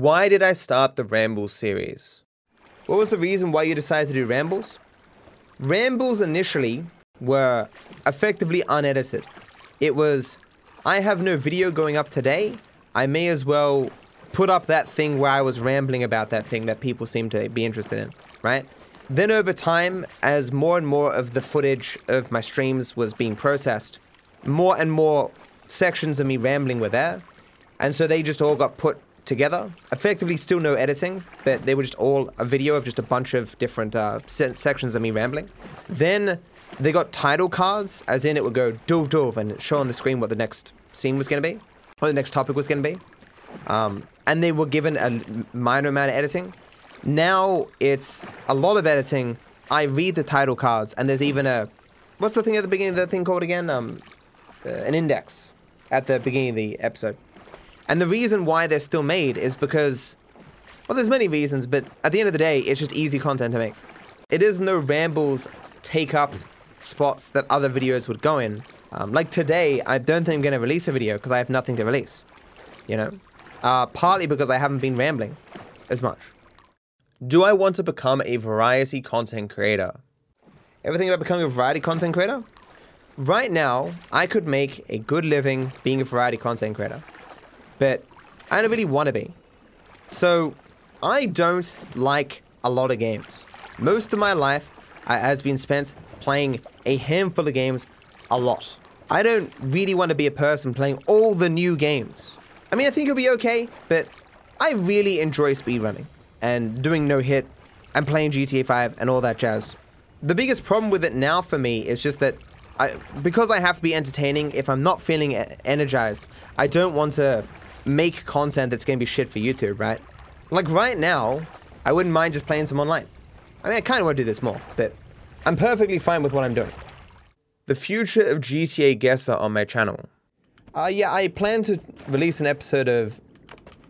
Why did I start the Rambles series? What was the reason why you decided to do Rambles? Rambles initially were effectively unedited. It was, I have no video going up today. I may as well put up that thing where I was rambling about that thing that people seem to be interested in, right? Then over time, as more and more of the footage of my streams was being processed, more and more sections of me rambling were there. And so they just all got put together. Effectively, still no editing, but they were just all a video of just a bunch of different uh, se- sections of me rambling. Then they got title cards, as in it would go dove dove and show on the screen what the next scene was going to be, or the next topic was going to be. Um, and they were given a minor amount of editing. Now it's a lot of editing. I read the title cards, and there's even a what's the thing at the beginning of the thing called again? Um, uh, an index at the beginning of the episode. And the reason why they're still made is because, well, there's many reasons, but at the end of the day, it's just easy content to make. It is no rambles take up spots that other videos would go in. Um, like today, I don't think I'm going to release a video because I have nothing to release. You know? Uh, partly because I haven't been rambling as much. Do I want to become a variety content creator? Everything about becoming a variety content creator? Right now, I could make a good living being a variety content creator but I don't really want to be. So I don't like a lot of games. Most of my life uh, has been spent playing a handful of games a lot. I don't really want to be a person playing all the new games. I mean, I think it'll be okay, but I really enjoy speedrunning and doing no hit and playing GTA 5 and all that jazz. The biggest problem with it now for me is just that I, because I have to be entertaining, if I'm not feeling energized, I don't want to make content that's to be shit for YouTube, right? Like right now, I wouldn't mind just playing some online. I mean, I kind of want to do this more, but I'm perfectly fine with what I'm doing. The future of GTAGuessr on my channel. Uh, yeah, I plan to release an episode of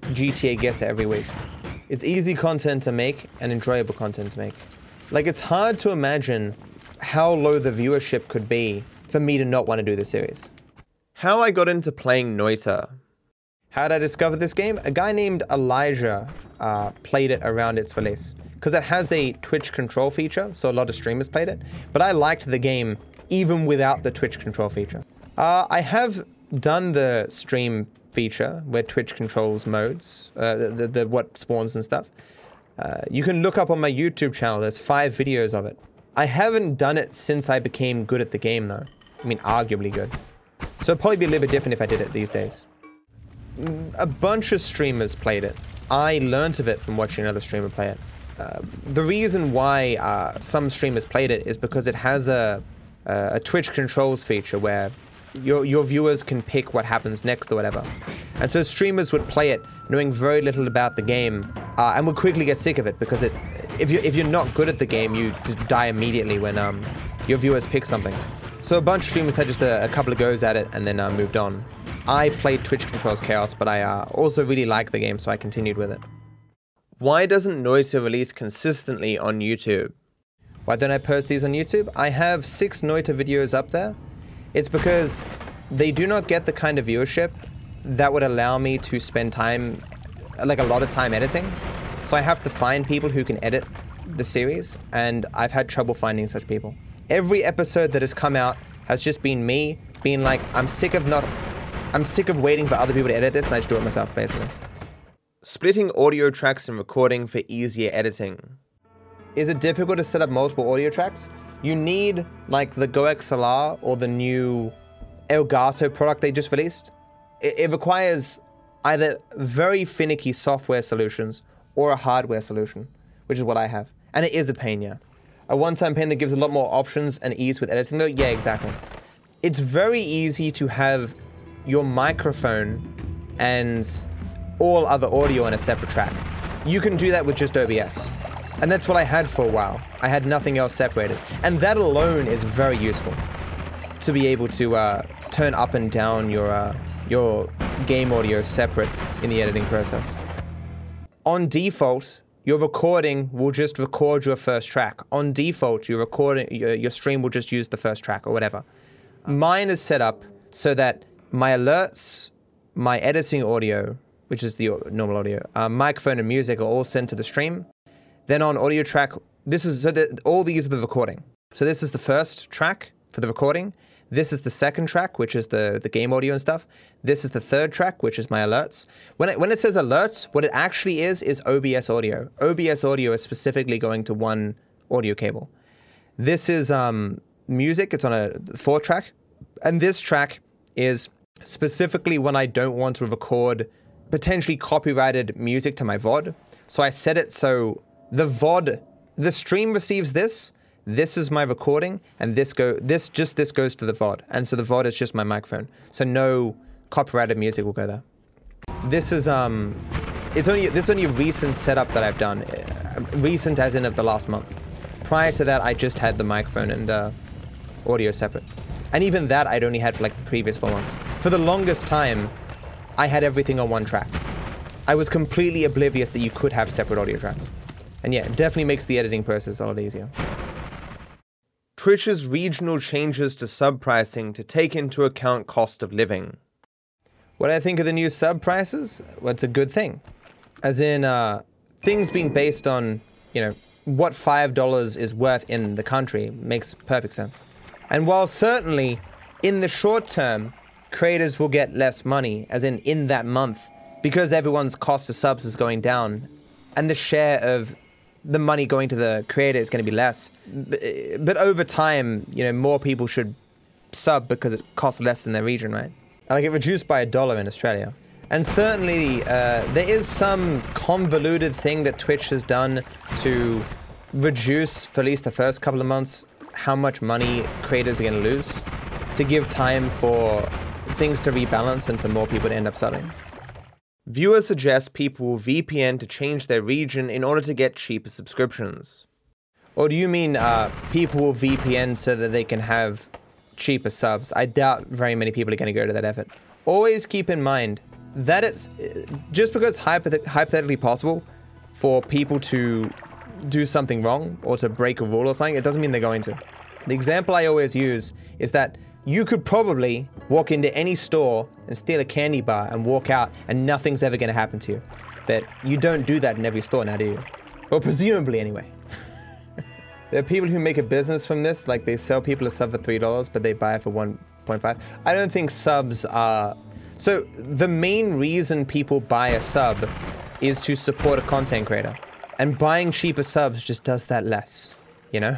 GTAGuessr every week. It's easy content to make and enjoyable content to make. Like, it's hard to imagine how low the viewership could be for me to not want to do this series. How I got into playing Noita how did I discover this game? A guy named Elijah uh, played it around its release because it has a Twitch control feature, so a lot of streamers played it. But I liked the game even without the Twitch control feature. Uh, I have done the stream feature where Twitch controls modes, uh, the, the, the, what spawns and stuff. Uh, you can look up on my YouTube channel. There's five videos of it. I haven't done it since I became good at the game, though. I mean, arguably good. So it'd probably be a little bit different if I did it these days a bunch of streamers played it. I learned of it from watching another streamer play it. Uh, the reason why uh, some streamers played it is because it has a, a Twitch controls feature where your, your viewers can pick what happens next or whatever. And so streamers would play it knowing very little about the game uh, and would quickly get sick of it because it, if, you, if you're not good at the game, you just die immediately when um, your viewers pick something. So a bunch of streamers had just a, a couple of goes at it and then uh, moved on. I played Twitch Controls Chaos, but I uh, also really like the game, so I continued with it. Why doesn't Noita release consistently on YouTube? Why don't I post these on YouTube? I have six Noita videos up there. It's because they do not get the kind of viewership that would allow me to spend time, like a lot of time editing. So I have to find people who can edit the series, and I've had trouble finding such people. Every episode that has come out has just been me being like, I'm sick of not I'm sick of waiting for other people to edit this and I just do it myself, basically. Splitting audio tracks and recording for easier editing. Is it difficult to set up multiple audio tracks? You need like the GoXLR or the new Elgato product they just released. It, it requires either very finicky software solutions or a hardware solution, which is what I have. And it is a pain, yeah. A one-time pain that gives a lot more options and ease with editing though? Yeah, exactly. It's very easy to have your microphone and all other audio on a separate track. You can do that with just OBS. And that's what I had for a while. I had nothing else separated. And that alone is very useful to be able to uh, turn up and down your, uh, your game audio separate in the editing process. On default, your recording will just record your first track. On default, your recording, your, your stream will just use the first track or whatever. Mine is set up so that my alerts, my editing audio, which is the normal audio. Uh, microphone and music are all sent to the stream. Then on audio track, this is so that all these are the recording. So this is the first track for the recording. This is the second track, which is the, the game audio and stuff. This is the third track, which is my alerts. When it, when it says alerts, what it actually is is OBS audio. OBS audio is specifically going to one audio cable. This is um, music. It's on a four track, and this track is specifically when I don't want to record potentially copyrighted music to my VOD. So I set it so the VOD, the stream receives this. This is my recording, and this go this just this goes to the VOD, and so the VOD is just my microphone. So no copyrighted music will go there. This is um, it's only this is only a recent setup that I've done, uh, recent as in of the last month. Prior to that, I just had the microphone and uh, audio separate. And even that I'd only had for like the previous four months. For the longest time, I had everything on one track. I was completely oblivious that you could have separate audio tracks. And yeah, it definitely makes the editing process a lot easier. Twitch's regional changes to sub pricing to take into account cost of living. What I think of the new sub prices? Well, it's a good thing. As in, uh, things being based on, you know, what $5 is worth in the country makes perfect sense. And while certainly in the short term, creators will get less money, as in in that month, because everyone's cost of subs is going down, and the share of the money going to the creator is going to be less. But over time, you know, more people should sub because it costs less in their region, right? And I get reduced by a dollar in Australia. And certainly, uh, there is some convoluted thing that Twitch has done to reduce, for at least the first couple of months, how much money creators are going to lose to give time for things to rebalance and for more people to end up selling. Viewers suggest people will VPN to change their region in order to get cheaper subscriptions. Or do you mean uh, people will VPN so that they can have cheaper subs? I doubt very many people are going to go to that effort. Always keep in mind that it's just because hypoth- hypothetically possible for people to do something wrong or to break a rule or something, it doesn't mean they're going to. The example I always use is that you could probably walk into any store and steal a candy bar and walk out and nothing's ever going to happen to you. But you don't do that in every store now, do you? Or presumably, anyway. there are people who make a business from this, like they sell people a sub for $3, but they buy it for 1.5. I don't think subs are. So, the main reason people buy a sub is to support a content creator. And buying cheaper subs just does that less, you know?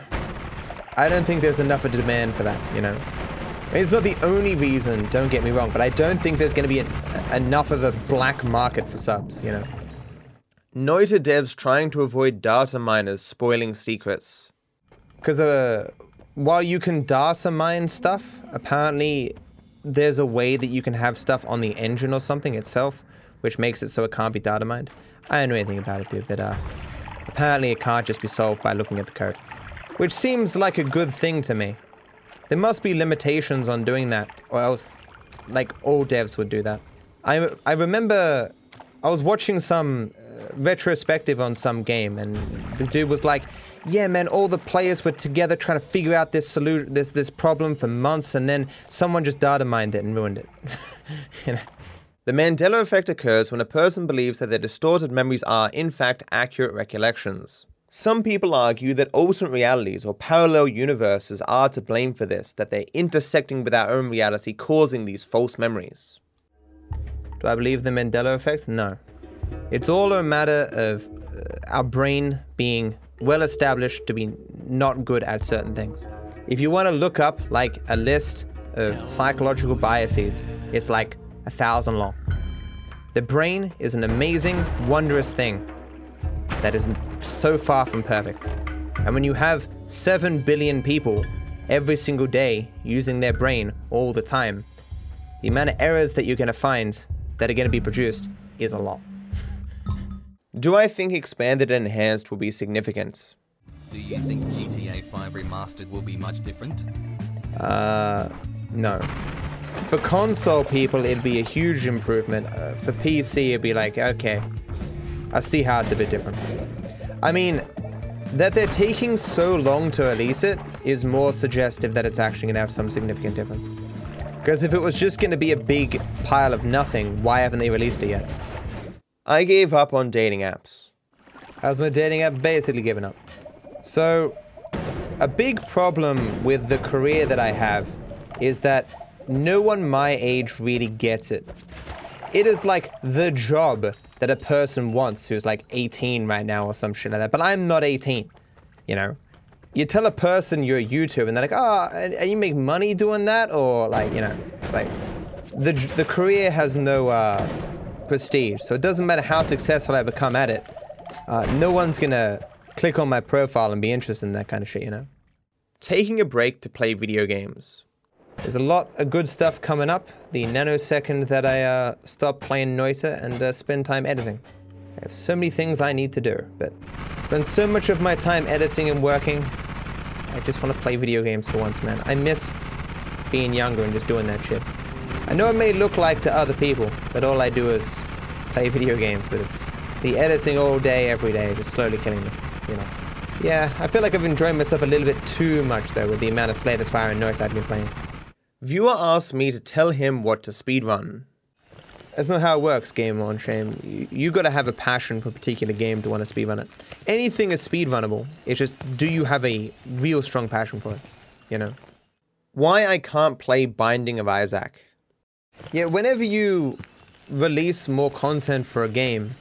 I don't think there's enough of demand for that, you know? It's not the only reason, don't get me wrong, but I don't think there's going to be an, enough of a black market for subs, you know. Noita devs trying to avoid data miners spoiling secrets. Because uh, while you can data mine stuff, apparently there's a way that you can have stuff on the engine or something itself, which makes it so it can't be data mined. I don't know anything about it, dude, but uh, apparently it can't just be solved by looking at the code. Which seems like a good thing to me. There must be limitations on doing that, or else, like, all devs would do that. I, I remember I was watching some uh, retrospective on some game, and the dude was like, yeah, man, all the players were together trying to figure out this solution, this this problem for months, and then someone just data mined it and ruined it. you know? The Mandela effect occurs when a person believes that their distorted memories are, in fact, accurate recollections. Some people argue that alternate realities or parallel universes are to blame for this, that they're intersecting with our own reality, causing these false memories. Do I believe the Mandela effect? No. It's all a matter of uh, our brain being well established to be not good at certain things. If you want to look up like a list of psychological biases, it's like a thousand long. The brain is an amazing, wondrous thing that is so far from perfect. And when you have 7 billion people every single day using their brain all the time, the amount of errors that you're going to find that are going to be produced is a lot. Do I think expanded and enhanced will be significant? Do you think GTA 5 Remastered will be much different? Uh, no. For console people, it'd be a huge improvement. Uh, for PC, it'd be like, okay, I see how it's a bit different. I mean, that they're taking so long to release it is more suggestive that it's actually going to have some significant difference. Because if it was just going to be a big pile of nothing, why haven't they released it yet? I gave up on dating apps. How's my dating app basically given up? So, a big problem with the career that I have is that no one my age really gets it. It is like the job that a person wants who's like 18 right now or some shit like that. But I'm not 18, you know? You tell a person you're a YouTuber and they're like, oh, and you make money doing that? Or like, you know, it's like the, the career has no uh, prestige. So it doesn't matter how successful I become at it. Uh, no one's gonna click on my profile and be interested in that kind of shit, you know? Taking a break to play video games. There's a lot of good stuff coming up. The nanosecond that I uh, stop playing Noita and uh, spend time editing. I have so many things I need to do, but I spend so much of my time editing and working. I just want to play video games for once, man. I miss being younger and just doing that shit. I know it may look like to other people that all I do is play video games, but it's the editing all day, every day, just slowly killing me, you know. Yeah, I feel like I've enjoyed myself a little bit too much though with the amount of Slay the Spire and Noita I've been playing. Viewer asked me to tell him what to speedrun. That's not how it works, Game On Shame. You, you gotta have a passion for a particular game to want to speedrun it. Anything is speedrunnable. It's just, do you have a real strong passion for it? You know? Why I can't play Binding of Isaac. Yeah, whenever you release more content for a game,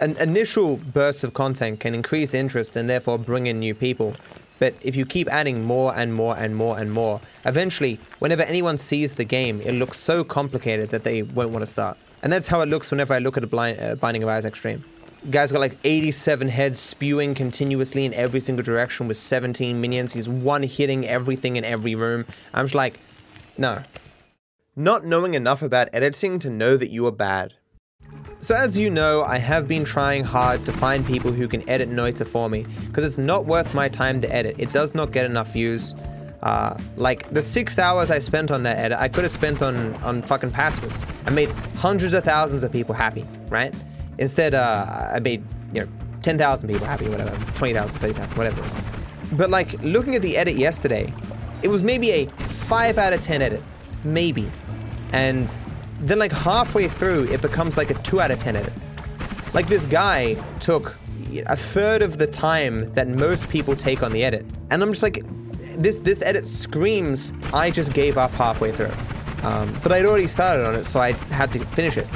an initial burst of content can increase interest and therefore bring in new people. But if you keep adding more and more and more and more, eventually, whenever anyone sees the game, it looks so complicated that they won't want to start. And that's how it looks whenever I look at a blind, uh, Binding of Isaac stream. Guy's got like 87 heads spewing continuously in every single direction with 17 minions. He's one hitting everything in every room. I'm just like, no. Not knowing enough about editing to know that you are bad. So as you know, I have been trying hard to find people who can edit Noita for me, because it's not worth my time to edit. It does not get enough views. Uh, like, the six hours I spent on that edit, I could have spent on, on fucking Pacifist. I made hundreds of thousands of people happy, right? Instead, uh, I made, you know, 10,000 people happy, whatever, 20,000, 30,000, whatever it is. But like, looking at the edit yesterday, it was maybe a 5 out of 10 edit. Maybe. And then like halfway through, it becomes like a 2 out of 10 edit. Like this guy took a third of the time that most people take on the edit. And I'm just like, this this edit screams, I just gave up halfway through. Um, but I'd already started on it, so I had to finish it.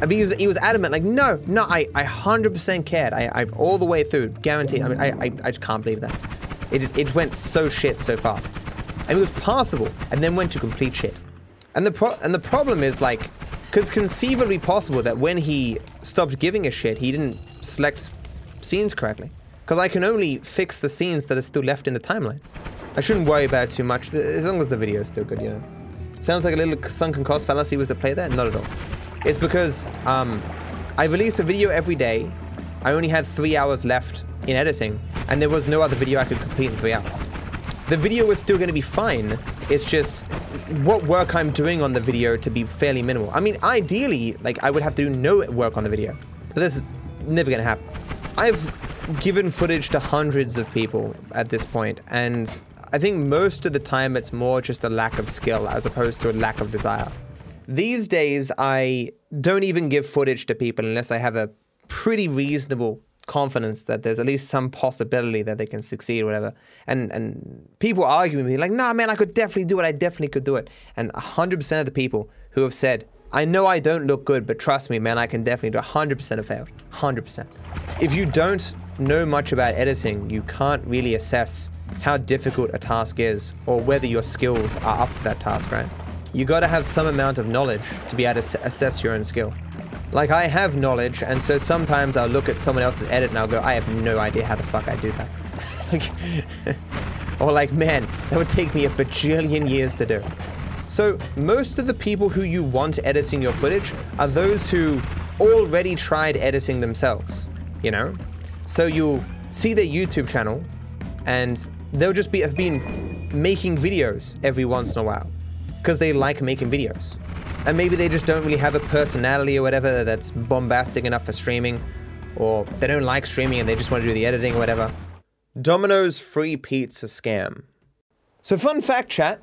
Because he was adamant, like, no, no, I, I 100% cared. I, I all the way through, guaranteed. I mean, I, I, I just can't believe that. It just, it went so shit so fast. I And it was passable, and then went to complete shit. And the pro- and the problem is like, it's conceivably possible that when he stopped giving a shit, he didn't select scenes correctly. Because I can only fix the scenes that are still left in the timeline. I shouldn't worry about it too much, as long as the video is still good, you know. Sounds like a little sunken cost fallacy was at play there? Not at all. It's because um, I release a video every day. I only had three hours left in editing, and there was no other video I could complete in three hours. The video is still going to be fine. It's just what work I'm doing on the video to be fairly minimal. I mean, ideally, like I would have to do no work on the video, but this is never going to happen. I've given footage to hundreds of people at this point, and I think most of the time it's more just a lack of skill as opposed to a lack of desire. These days, I don't even give footage to people unless I have a pretty reasonable confidence that there's at least some possibility that they can succeed whatever. And and people arguing with me like, nah, man, I could definitely do it. I definitely could do it. And 100% of the people who have said, I know I don't look good, but trust me, man, I can definitely do it. 100% have failed. 100%. If you don't know much about editing, you can't really assess how difficult a task is or whether your skills are up to that task, right? You got to have some amount of knowledge to be able to assess your own skill. Like, I have knowledge, and so sometimes I'll look at someone else's edit and I'll go, I have no idea how the fuck I do that. or like, man, that would take me a bajillion years to do. So, most of the people who you want editing your footage are those who already tried editing themselves, you know? So you'll see their YouTube channel, and they'll just be have been making videos every once in a while because they like making videos. And maybe they just don't really have a personality or whatever that's bombastic enough for streaming, or they don't like streaming and they just want to do the editing or whatever. Domino's free pizza scam. So, fun fact, chat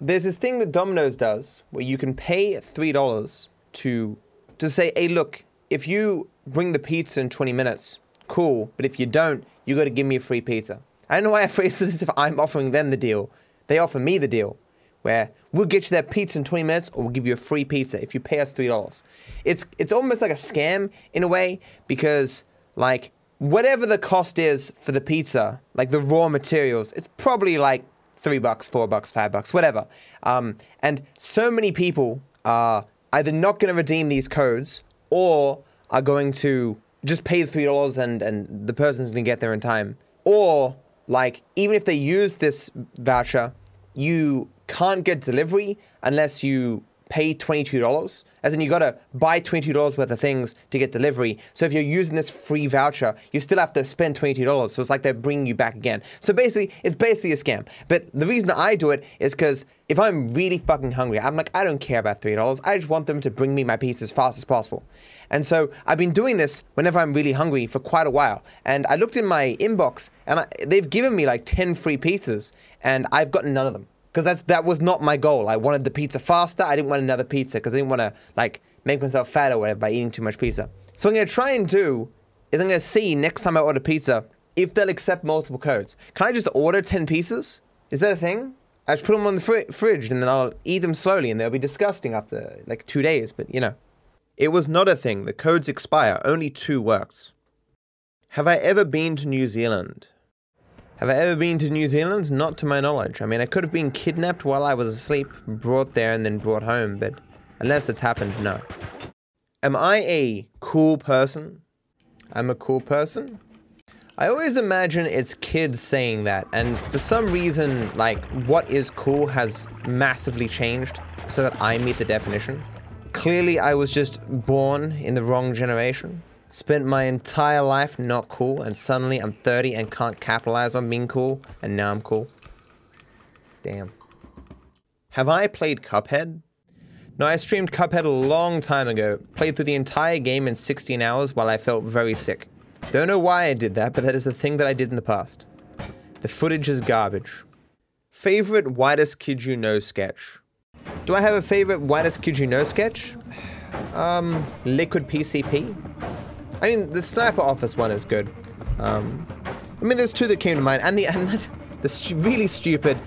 there's this thing that Domino's does where you can pay $3 to, to say, hey, look, if you bring the pizza in 20 minutes, cool. But if you don't, you got to give me a free pizza. I don't know why I phrase this if I'm offering them the deal. They offer me the deal, where we'll get you that pizza in 20 minutes, or we'll give you a free pizza if you pay us three dollars. It's it's almost like a scam in a way because like whatever the cost is for the pizza, like the raw materials, it's probably like three bucks, four bucks, five bucks, whatever. Um, and so many people are either not going to redeem these codes or are going to just pay the three dollars and and the person's going to get there in time, or like even if they use this voucher, you can't get delivery unless you pay $22 as in you gotta buy $22 worth of things to get delivery. So if you're using this free voucher you still have to spend $22 so it's like they're bringing you back again. So basically it's basically a scam. But the reason i do it is because if i'm really fucking hungry i'm like i don't care about $3 i just want them to bring me my pizza as fast as possible. And so i've been doing this whenever i'm really hungry for quite a while. And i looked in my inbox and I, they've given me like 10 free pizzas and i've gotten none of them because that's that was not my goal. I wanted the pizza faster. I didn't want another pizza because I didn't want to like make myself fat or whatever by eating too much pizza. So what I'm gonna try and do is I'm gonna see next time I order pizza if they'll accept multiple codes. Can I just order ten pieces? Is that a thing? I just put them on the fri- fridge and then I'll eat them slowly and they'll be disgusting after like two days. But you know, it was not a thing. The codes expire. Only two works. Have I ever been to New Zealand? Have I ever been to New Zealand? Not to my knowledge. I mean, I could have been kidnapped while I was asleep, brought there, and then brought home, but unless it's happened, no. Am I a cool person? I'm a cool person? I always imagine it's kids saying that, and for some reason, like, what is cool has massively changed so that I meet the definition. Clearly, I was just born in the wrong generation. Spent my entire life not cool, and suddenly I'm 30 and can't capitalize on being cool, and now I'm cool. Damn. Have I played Cuphead? No, I streamed Cuphead a long time ago. Played through the entire game in 16 hours while I felt very sick. Don't know why I did that, but that is the thing that I did in the past. The footage is garbage. Favorite Whitest Kid You Know sketch? Do I have a favorite Whitest Kid You Know sketch? Um, Liquid PCP? I mean, the Sniper Office one is good. Um, I mean, there's two that came to mind, and the and that, the stu- really stupid.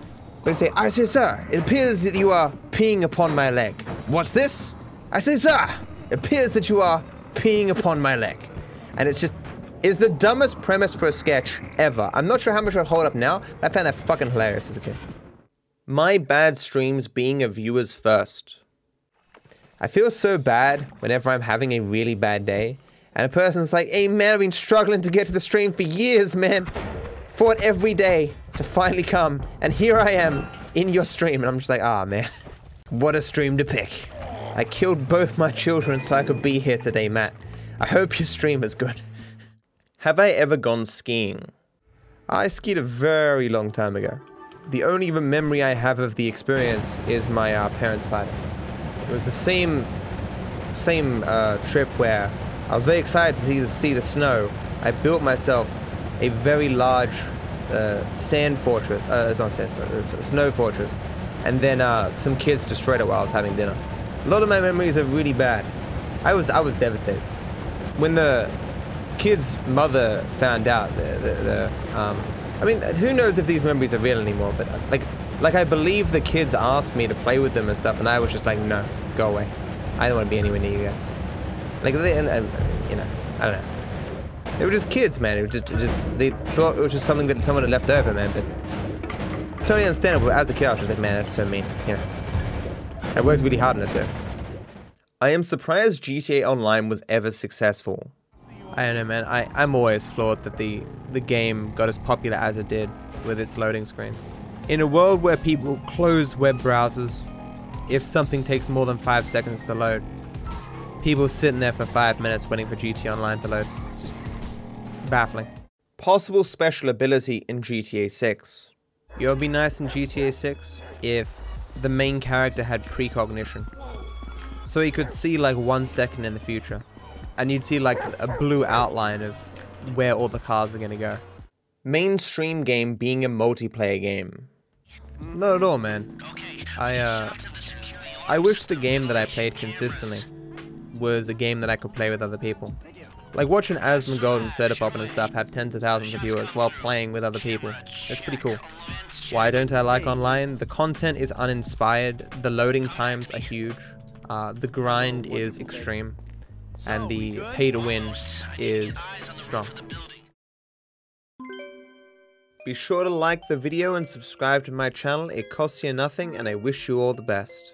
They say, "I say, sir, it appears that you are peeing upon my leg." What's this? I say, sir, it appears that you are peeing upon my leg, and it's just. Is the dumbest premise for a sketch ever. I'm not sure how much I'll hold up now, I found that fucking hilarious as a kid. My bad streams being a viewer's first. I feel so bad whenever I'm having a really bad day and a person's like, hey man, I've been struggling to get to the stream for years, man. Fought every day to finally come, and here I am in your stream, and I'm just like, ah man, what a stream to pick. I killed both my children so I could be here today, Matt. I hope your stream is good. Have I ever gone skiing? I skied a very long time ago. The only memory I have of the experience is my uh, parents' fighting. It was the same, same uh, trip where I was very excited to see the, see the snow. I built myself a very large uh, sand fortress. Uh, it's not sand fortress. It's a snow fortress. And then uh, some kids destroyed it while I was having dinner. A lot of my memories are really bad. I was I was devastated when the kid's mother found out. The, the, the um, I mean, who knows if these memories are real anymore? But uh, like, like I believe the kids asked me to play with them and stuff, and I was just like, no, go away. I don't want to be anywhere near you guys. Like they, and, and, you know, I don't know. They were just kids, man. It was just, just, they thought it was just something that someone had left over, man. But totally understandable. As a kid, I was just like, man, that's so mean. You know, I worked really hard on it though. I am surprised GTA Online was ever successful. I don't know, man. I, I'm always floored that the, the game got as popular as it did with its loading screens. In a world where people close web browsers, if something takes more than five seconds to load, people sitting there for five minutes waiting for GTA Online to load. Just baffling. Possible special ability in GTA 6. You know, it'd be nice in GTA 6 if the main character had precognition. So he could see like one second in the future. And you'd see like a blue outline of where all the cars are gonna go. Mainstream game being a multiplayer game. Not at all, man. I uh I wish the game that I played consistently was a game that I could play with other people. Like watching Asmongold and Soda and stuff have tens of thousands of viewers while playing with other people. It's pretty cool. Why don't I like online? The content is uninspired, the loading times are huge, uh, the grind is extreme, and the pay to win is strong. Be sure to like the video and subscribe to my channel, it costs you nothing and I wish you all the best.